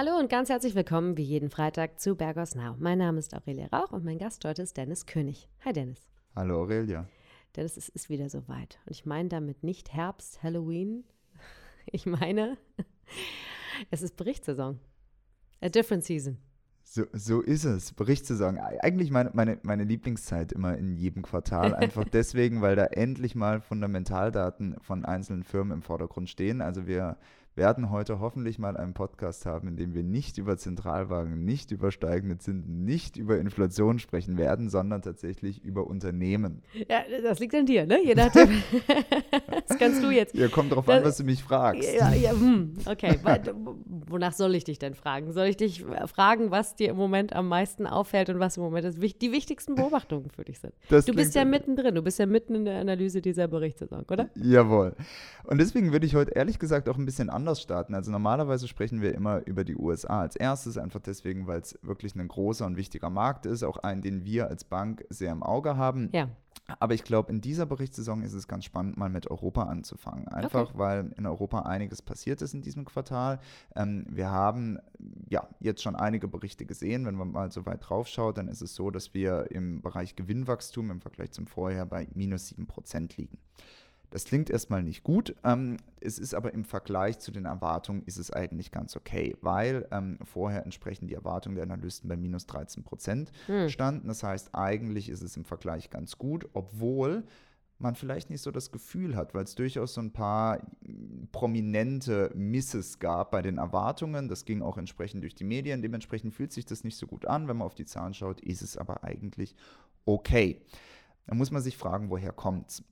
Hallo und ganz herzlich willkommen wie jeden Freitag zu Bergos Now. Mein Name ist Aurelia Rauch und mein Gast heute ist Dennis König. Hi Dennis. Hallo Aurelia. Dennis, es ist wieder soweit. Und ich meine damit nicht Herbst, Halloween. Ich meine, es ist Berichtssaison. A different season. So, so ist es, Berichtssaison. Eigentlich meine, meine, meine Lieblingszeit immer in jedem Quartal. Einfach deswegen, weil da endlich mal Fundamentaldaten von einzelnen Firmen im Vordergrund stehen. Also wir werden heute hoffentlich mal einen Podcast haben, in dem wir nicht über Zentralwagen, nicht über steigende Zinsen, nicht über Inflation sprechen werden, sondern tatsächlich über Unternehmen. Ja, das liegt an dir, ne? Je nachdem. das kannst du jetzt. Ja, kommt drauf an, was du mich fragst. Ja, ja, hm, okay. Wonach soll ich dich denn fragen? Soll ich dich fragen, was dir im Moment am meisten auffällt und was im Moment die wichtigsten Beobachtungen für dich sind? Das du bist ja mittendrin, du bist ja mitten in der Analyse dieser Berichtssaison, oder? Jawohl. Und deswegen würde ich heute ehrlich gesagt auch ein bisschen anders anders starten. Also normalerweise sprechen wir immer über die USA als erstes, einfach deswegen, weil es wirklich ein großer und wichtiger Markt ist, auch einen, den wir als Bank sehr im Auge haben. Ja. Aber ich glaube, in dieser Berichtssaison ist es ganz spannend, mal mit Europa anzufangen. Einfach okay. weil in Europa einiges passiert ist in diesem Quartal. Ähm, wir haben ja jetzt schon einige Berichte gesehen. Wenn man mal so weit drauf schaut, dann ist es so, dass wir im Bereich Gewinnwachstum im Vergleich zum Vorher bei minus 7 Prozent liegen. Das klingt erstmal nicht gut. Ähm, es ist aber im Vergleich zu den Erwartungen ist es eigentlich ganz okay, weil ähm, vorher entsprechend die Erwartungen der Analysten bei minus 13 Prozent hm. standen. Das heißt, eigentlich ist es im Vergleich ganz gut, obwohl man vielleicht nicht so das Gefühl hat, weil es durchaus so ein paar prominente Misses gab bei den Erwartungen. Das ging auch entsprechend durch die Medien. Dementsprechend fühlt sich das nicht so gut an. Wenn man auf die Zahlen schaut, ist es aber eigentlich okay. Da muss man sich fragen, woher kommt es?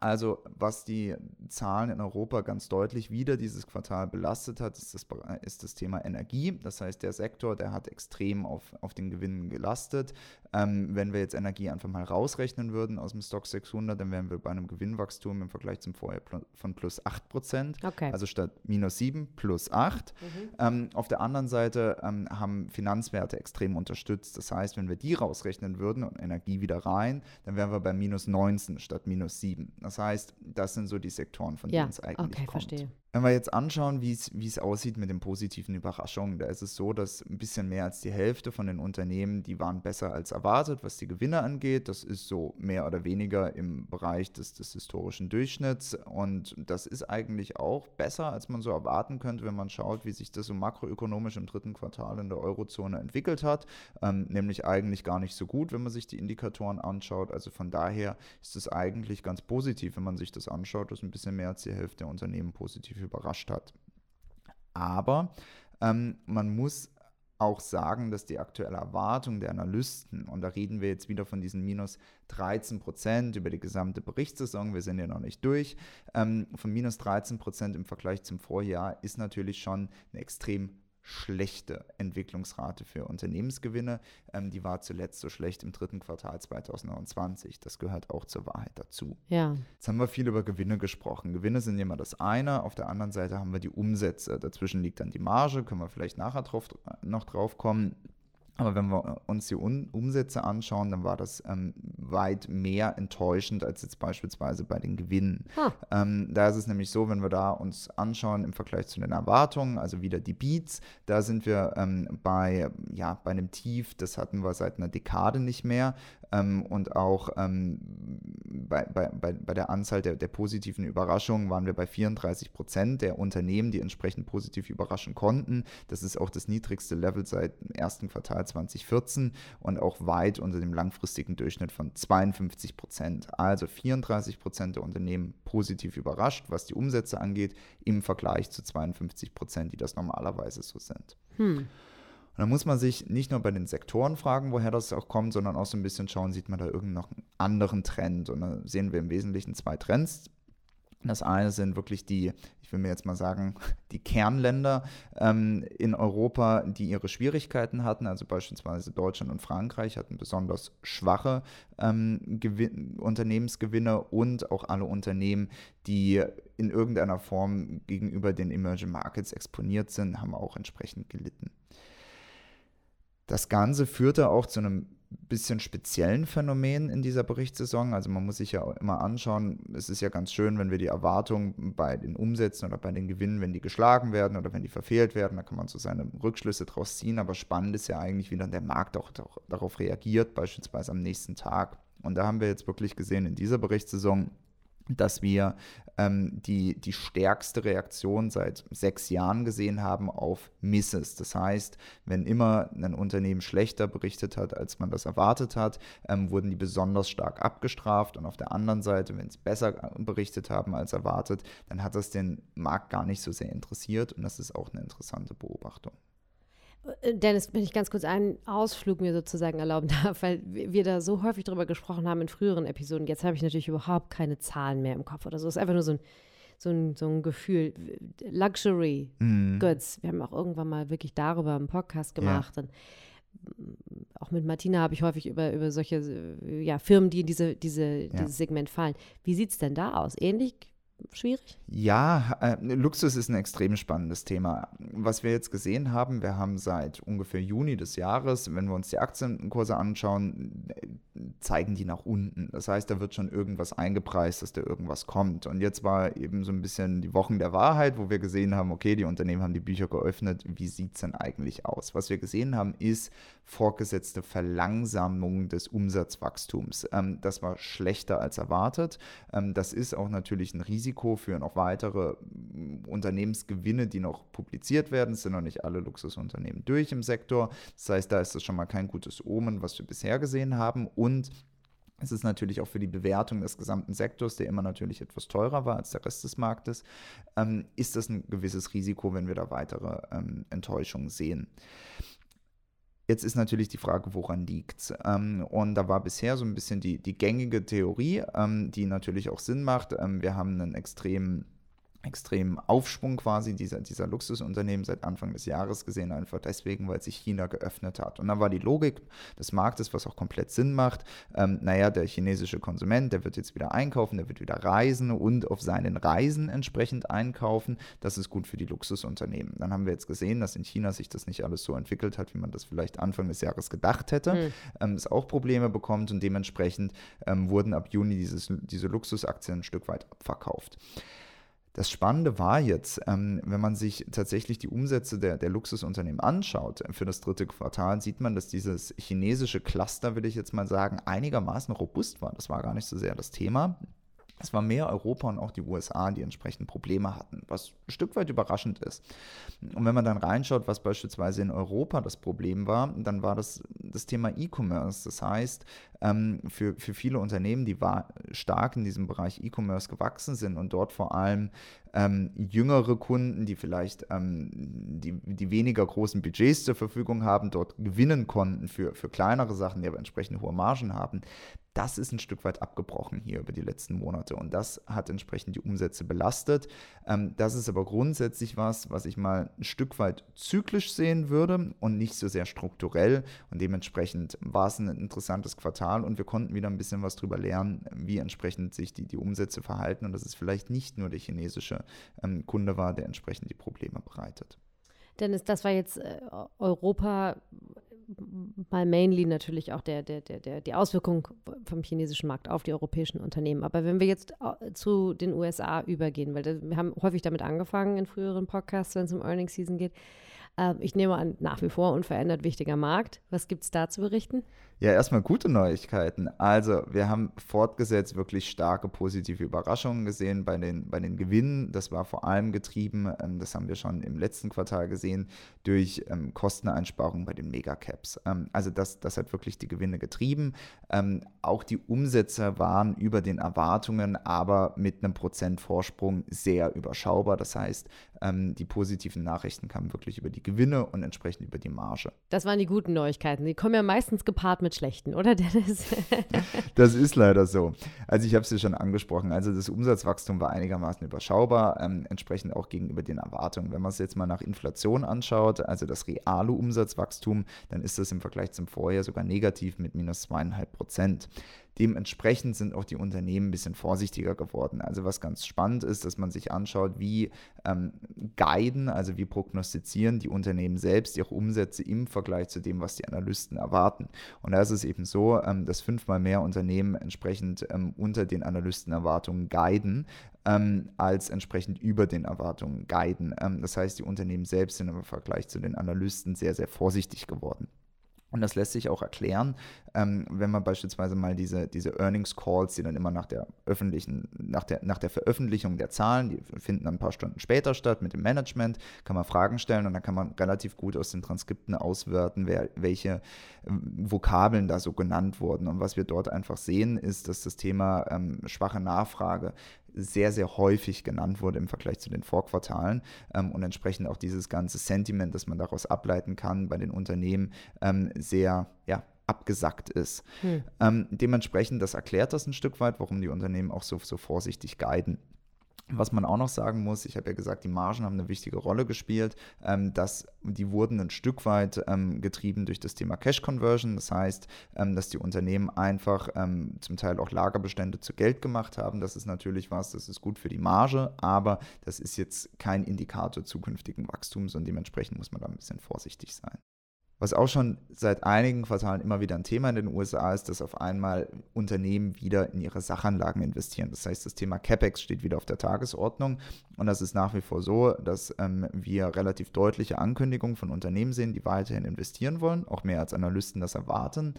Also, was die Zahlen in Europa ganz deutlich wieder dieses Quartal belastet hat, ist das, ist das Thema Energie. Das heißt, der Sektor, der hat extrem auf, auf den Gewinnen gelastet. Ähm, wenn wir jetzt Energie einfach mal rausrechnen würden aus dem Stock 600, dann wären wir bei einem Gewinnwachstum im Vergleich zum Vorjahr von plus 8 Prozent. Okay. Also statt minus 7 plus 8. Mhm. Ähm, auf der anderen Seite ähm, haben Finanzwerte extrem unterstützt. Das heißt, wenn wir die rausrechnen würden und Energie wieder rein, dann wären wir bei minus 19 statt minus 7. Das heißt, das sind so die Sektoren, von ja. denen es eigentlich okay, kommt. Verstehe. Wenn wir jetzt anschauen, wie es aussieht mit den positiven Überraschungen, da ist es so, dass ein bisschen mehr als die Hälfte von den Unternehmen, die waren besser als erwartet, was die Gewinne angeht. Das ist so mehr oder weniger im Bereich des, des historischen Durchschnitts. Und das ist eigentlich auch besser, als man so erwarten könnte, wenn man schaut, wie sich das so makroökonomisch im dritten Quartal in der Eurozone entwickelt hat. Ähm, nämlich eigentlich gar nicht so gut, wenn man sich die Indikatoren anschaut. Also von daher ist es eigentlich ganz positiv, wenn man sich das anschaut, dass ein bisschen mehr als die Hälfte der Unternehmen positiv überrascht hat. Aber ähm, man muss auch sagen, dass die aktuelle Erwartung der Analysten, und da reden wir jetzt wieder von diesen minus 13 Prozent über die gesamte Berichtssaison, wir sind ja noch nicht durch, ähm, von minus 13 Prozent im Vergleich zum Vorjahr ist natürlich schon eine extrem schlechte Entwicklungsrate für Unternehmensgewinne. Ähm, die war zuletzt so schlecht im dritten Quartal 2029. Das gehört auch zur Wahrheit dazu. Ja. Jetzt haben wir viel über Gewinne gesprochen. Gewinne sind immer das eine. Auf der anderen Seite haben wir die Umsätze. Dazwischen liegt dann die Marge. Können wir vielleicht nachher drauf, noch drauf kommen. Aber wenn wir uns die Umsätze anschauen, dann war das ähm, weit mehr enttäuschend als jetzt beispielsweise bei den Gewinnen. Huh. Ähm, da ist es nämlich so, wenn wir da uns anschauen im Vergleich zu den Erwartungen, also wieder die Beats, da sind wir ähm, bei, ja, bei einem Tief, das hatten wir seit einer Dekade nicht mehr. Ähm, und auch ähm, bei, bei, bei der Anzahl der, der positiven Überraschungen waren wir bei 34 Prozent der Unternehmen, die entsprechend positiv überraschen konnten. Das ist auch das niedrigste Level seit dem ersten Quartal 2014 und auch weit unter dem langfristigen Durchschnitt von 52 Prozent. Also 34 Prozent der Unternehmen positiv überrascht, was die Umsätze angeht, im Vergleich zu 52 Prozent, die das normalerweise so sind. Hm. Und dann muss man sich nicht nur bei den Sektoren fragen, woher das auch kommt, sondern auch so ein bisschen schauen, sieht man da irgendeinen noch einen anderen Trend. Und da sehen wir im Wesentlichen zwei Trends. Das eine sind wirklich die, ich will mir jetzt mal sagen, die Kernländer ähm, in Europa, die ihre Schwierigkeiten hatten. Also beispielsweise Deutschland und Frankreich hatten besonders schwache ähm, Unternehmensgewinne und auch alle Unternehmen, die in irgendeiner Form gegenüber den Emerging Markets exponiert sind, haben auch entsprechend gelitten. Das Ganze führte auch zu einem bisschen speziellen Phänomen in dieser Berichtssaison. Also man muss sich ja immer anschauen, es ist ja ganz schön, wenn wir die Erwartungen bei den Umsätzen oder bei den Gewinnen, wenn die geschlagen werden oder wenn die verfehlt werden, da kann man so seine Rückschlüsse draus ziehen. Aber spannend ist ja eigentlich, wie dann der Markt auch, auch darauf reagiert, beispielsweise am nächsten Tag. Und da haben wir jetzt wirklich gesehen in dieser Berichtssaison, dass wir ähm, die, die stärkste Reaktion seit sechs Jahren gesehen haben auf Misses. Das heißt, wenn immer ein Unternehmen schlechter berichtet hat, als man das erwartet hat, ähm, wurden die besonders stark abgestraft. Und auf der anderen Seite, wenn sie besser berichtet haben als erwartet, dann hat das den Markt gar nicht so sehr interessiert. Und das ist auch eine interessante Beobachtung. Äh, Dennis, wenn ich ganz kurz einen Ausflug mir sozusagen erlauben darf, weil wir da so häufig drüber gesprochen haben in früheren Episoden. Jetzt habe ich natürlich überhaupt keine Zahlen mehr im Kopf oder so. Es ist einfach nur so ein, so ein, so ein Gefühl. Luxury mhm. Goods. Wir haben auch irgendwann mal wirklich darüber einen Podcast gemacht. Ja. Und mm, auch mit Martina habe ich häufig über, über solche ja, Firmen, die in diese, diese, ja. dieses Segment fallen. Wie sieht es denn da aus? Ähnlich schwierig? Ja, äh, Luxus ist ein extrem spannendes Thema. Was wir jetzt gesehen haben, wir haben seit ungefähr Juni des Jahres, wenn wir uns die Aktienkurse anschauen, zeigen die nach unten. Das heißt, da wird schon irgendwas eingepreist, dass da irgendwas kommt. Und jetzt war eben so ein bisschen die Wochen der Wahrheit, wo wir gesehen haben, okay, die Unternehmen haben die Bücher geöffnet, wie sieht es denn eigentlich aus? Was wir gesehen haben, ist fortgesetzte Verlangsamung des Umsatzwachstums. Ähm, das war schlechter als erwartet. Ähm, das ist auch natürlich ein Risiko für noch weitere mm, Unternehmensgewinne, die noch publiziert werden. Es sind noch nicht alle Luxusunternehmen durch im Sektor. Das heißt, da ist das schon mal kein gutes Omen, was wir bisher gesehen haben. Und es ist natürlich auch für die Bewertung des gesamten Sektors, der immer natürlich etwas teurer war als der Rest des Marktes, ähm, ist das ein gewisses Risiko, wenn wir da weitere ähm, Enttäuschungen sehen. Jetzt ist natürlich die Frage, woran liegt es? Ähm, und da war bisher so ein bisschen die, die gängige Theorie, ähm, die natürlich auch Sinn macht. Ähm, wir haben einen extremen extremen Aufschwung quasi dieser, dieser Luxusunternehmen seit Anfang des Jahres gesehen, einfach deswegen, weil sich China geöffnet hat. Und dann war die Logik des Marktes, was auch komplett Sinn macht, ähm, naja, der chinesische Konsument, der wird jetzt wieder einkaufen, der wird wieder reisen und auf seinen Reisen entsprechend einkaufen. Das ist gut für die Luxusunternehmen. Dann haben wir jetzt gesehen, dass in China sich das nicht alles so entwickelt hat, wie man das vielleicht Anfang des Jahres gedacht hätte, mhm. ähm, es auch Probleme bekommt und dementsprechend ähm, wurden ab Juni dieses, diese Luxusaktien ein Stück weit abverkauft. Das Spannende war jetzt, ähm, wenn man sich tatsächlich die Umsätze der, der Luxusunternehmen anschaut für das dritte Quartal, sieht man, dass dieses chinesische Cluster, will ich jetzt mal sagen, einigermaßen robust war. Das war gar nicht so sehr das Thema. Es war mehr Europa und auch die USA, die entsprechend Probleme hatten, was ein Stück weit überraschend ist. Und wenn man dann reinschaut, was beispielsweise in Europa das Problem war, dann war das das Thema E-Commerce. Das heißt, ähm, für, für viele Unternehmen, die war, stark in diesem Bereich E-Commerce gewachsen sind und dort vor allem ähm, jüngere Kunden, die vielleicht ähm, die, die weniger großen Budgets zur Verfügung haben, dort gewinnen konnten für, für kleinere Sachen, die aber entsprechend hohe Margen haben, das ist ein Stück weit abgebrochen hier über die letzten Monate und das hat entsprechend die Umsätze belastet. Ähm, das ist aber grundsätzlich was, was ich mal ein Stück weit zyklisch sehen würde und nicht so sehr strukturell und dementsprechend war es ein interessantes Quartal und wir konnten wieder ein bisschen was darüber lernen, wie entsprechend sich die, die Umsätze verhalten und dass es vielleicht nicht nur der chinesische ähm, Kunde war, der entsprechend die Probleme bereitet. Dennis, das war jetzt äh, Europa mal mainly natürlich auch der, der, der, der, die Auswirkung vom chinesischen Markt auf die europäischen Unternehmen. Aber wenn wir jetzt äh, zu den USA übergehen, weil wir haben häufig damit angefangen in früheren Podcasts, wenn es um Earnings Season geht. Äh, ich nehme an, nach wie vor unverändert wichtiger Markt. Was gibt es da zu berichten? Ja, erstmal gute Neuigkeiten. Also, wir haben fortgesetzt wirklich starke positive Überraschungen gesehen bei den, bei den Gewinnen. Das war vor allem getrieben, ähm, das haben wir schon im letzten Quartal gesehen, durch ähm, Kosteneinsparungen bei den Megacaps. Ähm, also, das, das hat wirklich die Gewinne getrieben. Ähm, auch die Umsätze waren über den Erwartungen, aber mit einem Prozentvorsprung sehr überschaubar. Das heißt, ähm, die positiven Nachrichten kamen wirklich über die Gewinne und entsprechend über die Marge. Das waren die guten Neuigkeiten. Die kommen ja meistens gepaart mit mit schlechten, oder Dennis? das ist leider so. Also ich habe es ja schon angesprochen. Also das Umsatzwachstum war einigermaßen überschaubar, ähm, entsprechend auch gegenüber den Erwartungen. Wenn man es jetzt mal nach Inflation anschaut, also das reale Umsatzwachstum, dann ist das im Vergleich zum Vorjahr sogar negativ mit minus zweieinhalb Prozent. Dementsprechend sind auch die Unternehmen ein bisschen vorsichtiger geworden. Also was ganz spannend ist, dass man sich anschaut, wie ähm, guiden, also wie prognostizieren die Unternehmen selbst ihre Umsätze im Vergleich zu dem, was die Analysten erwarten. Und da ist es eben so, ähm, dass fünfmal mehr Unternehmen entsprechend ähm, unter den Analystenerwartungen guiden, ähm, als entsprechend über den Erwartungen guiden. Ähm, das heißt, die Unternehmen selbst sind im Vergleich zu den Analysten sehr, sehr vorsichtig geworden. Und das lässt sich auch erklären, ähm, wenn man beispielsweise mal diese, diese Earnings Calls, die dann immer nach der öffentlichen, nach der, nach der Veröffentlichung der Zahlen, die finden dann ein paar Stunden später statt mit dem Management, kann man Fragen stellen und dann kann man relativ gut aus den Transkripten auswerten, wer, welche ähm, Vokabeln da so genannt wurden. Und was wir dort einfach sehen, ist, dass das Thema ähm, schwache Nachfrage sehr, sehr häufig genannt wurde im Vergleich zu den Vorquartalen ähm, und entsprechend auch dieses ganze Sentiment, das man daraus ableiten kann, bei den Unternehmen ähm, sehr, ja, abgesackt ist. Hm. Ähm, dementsprechend, das erklärt das ein Stück weit, warum die Unternehmen auch so, so vorsichtig guiden. Was man auch noch sagen muss, ich habe ja gesagt, die Margen haben eine wichtige Rolle gespielt, ähm, dass die wurden ein Stück weit ähm, getrieben durch das Thema Cash Conversion. Das heißt, ähm, dass die Unternehmen einfach ähm, zum Teil auch Lagerbestände zu Geld gemacht haben. Das ist natürlich was, das ist gut für die Marge, aber das ist jetzt kein Indikator zukünftigen Wachstums und dementsprechend muss man da ein bisschen vorsichtig sein. Was auch schon seit einigen Quartalen immer wieder ein Thema in den USA ist, dass auf einmal Unternehmen wieder in ihre Sachanlagen investieren. Das heißt, das Thema CapEx steht wieder auf der Tagesordnung. Und das ist nach wie vor so, dass ähm, wir relativ deutliche Ankündigungen von Unternehmen sehen, die weiterhin investieren wollen, auch mehr als Analysten das erwarten.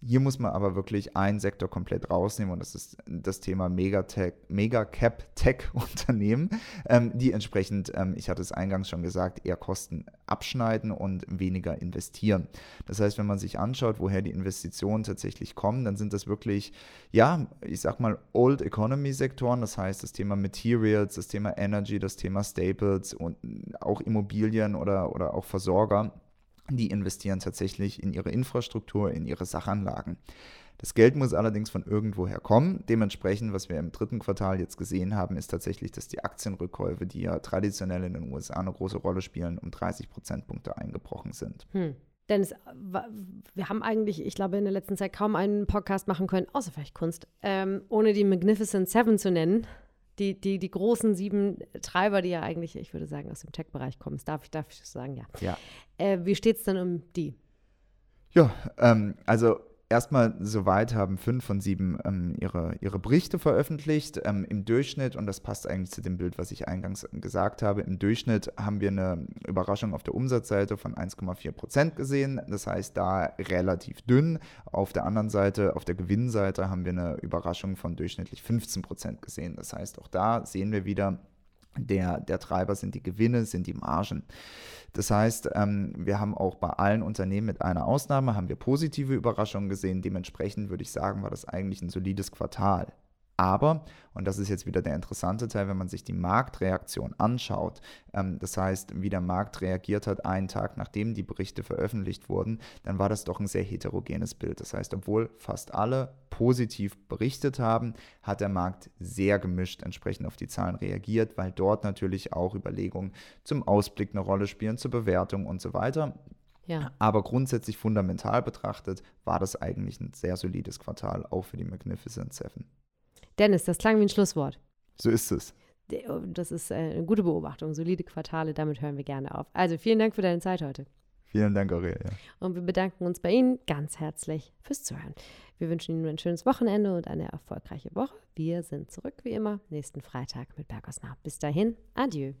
Hier muss man aber wirklich einen Sektor komplett rausnehmen und das ist das Thema Mega-Cap-Tech-Unternehmen, ähm, die entsprechend, ähm, ich hatte es eingangs schon gesagt, eher Kosten abschneiden und weniger investieren. Das heißt, wenn man sich anschaut, woher die Investitionen tatsächlich kommen, dann sind das wirklich, ja, ich sag mal, Old Economy-Sektoren, das heißt das Thema Materials, das Thema Energy, das Thema Staples und auch Immobilien oder, oder auch Versorger die investieren tatsächlich in ihre Infrastruktur, in ihre Sachanlagen. Das Geld muss allerdings von irgendwoher kommen. Dementsprechend, was wir im dritten Quartal jetzt gesehen haben, ist tatsächlich, dass die Aktienrückkäufe, die ja traditionell in den USA eine große Rolle spielen, um 30 Prozentpunkte eingebrochen sind. Hm. Dennis, wir haben eigentlich, ich glaube, in der letzten Zeit kaum einen Podcast machen können, außer vielleicht Kunst, ähm, ohne die Magnificent Seven zu nennen die, die, die großen sieben Treiber, die ja eigentlich, ich würde sagen, aus dem Tech-Bereich kommen. Das darf ich, darf ich sagen, ja. ja. Äh, wie steht es denn um die? Ja, ähm, also erstmal soweit haben fünf von sieben ähm, ihre, ihre Berichte veröffentlicht. Ähm, Im Durchschnitt, und das passt eigentlich zu dem Bild, was ich eingangs gesagt habe, im Durchschnitt haben wir eine Überraschung auf der Umsatzseite von 1,4 Prozent gesehen. Das heißt, da relativ dünn. Auf der anderen Seite, auf der Gewinnseite, haben wir eine Überraschung von durchschnittlich 15 Prozent gesehen. Das heißt, auch da sehen wir wieder, der, der Treiber sind die Gewinne, sind die Margen. Das heißt, ähm, wir haben auch bei allen Unternehmen mit einer Ausnahme, haben wir positive Überraschungen gesehen. Dementsprechend würde ich sagen, war das eigentlich ein solides Quartal. Aber, und das ist jetzt wieder der interessante Teil, wenn man sich die Marktreaktion anschaut, ähm, das heißt, wie der Markt reagiert hat einen Tag nachdem die Berichte veröffentlicht wurden, dann war das doch ein sehr heterogenes Bild. Das heißt, obwohl fast alle positiv berichtet haben, hat der Markt sehr gemischt entsprechend auf die Zahlen reagiert, weil dort natürlich auch Überlegungen zum Ausblick eine Rolle spielen, zur Bewertung und so weiter. Ja. Aber grundsätzlich fundamental betrachtet war das eigentlich ein sehr solides Quartal, auch für die Magnificent Seven. Dennis, das klang wie ein Schlusswort. So ist es. Oh, das ist äh, eine gute Beobachtung. Solide Quartale, damit hören wir gerne auf. Also vielen Dank für deine Zeit heute. Vielen Dank, Aurelia. Und wir bedanken uns bei Ihnen ganz herzlich fürs Zuhören. Wir wünschen Ihnen ein schönes Wochenende und eine erfolgreiche Woche. Wir sind zurück wie immer nächsten Freitag mit Bergosnah. Bis dahin, adieu.